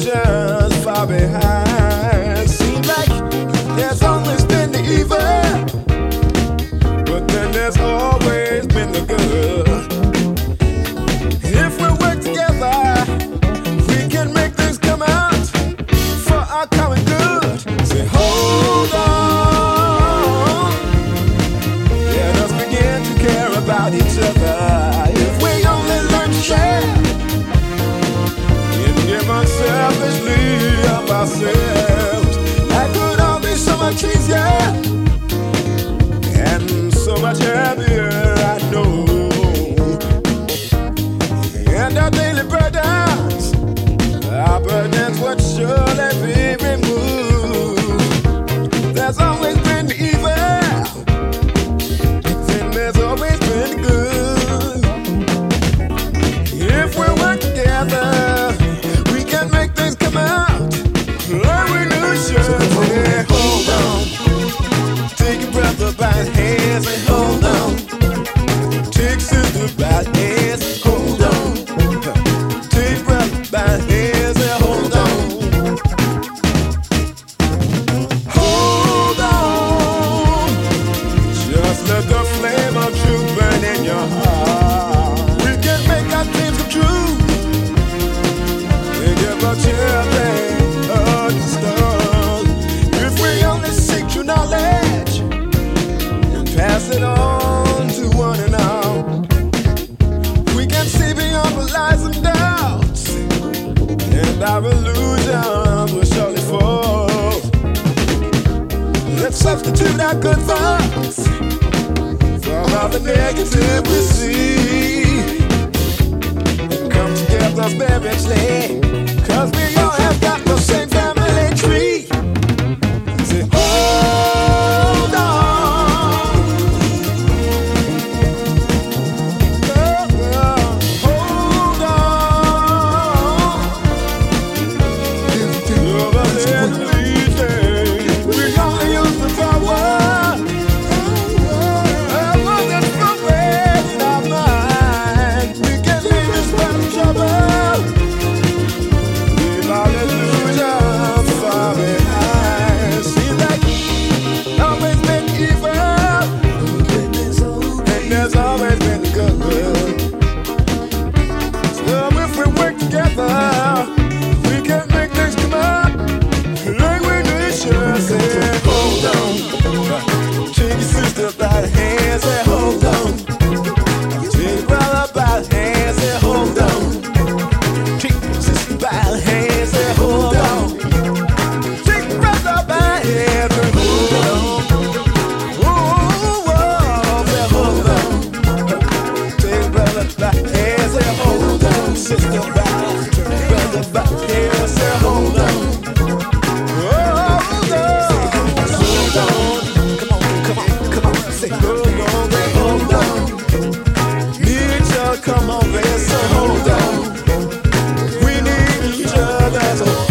Just far behind. surely be passing on to one and all. We can see beyond the lies and doubts, and our will surely fall. Let's substitute our good thoughts for all the negative we see. Come together spiritually. always come over here, so hold on. We need each other.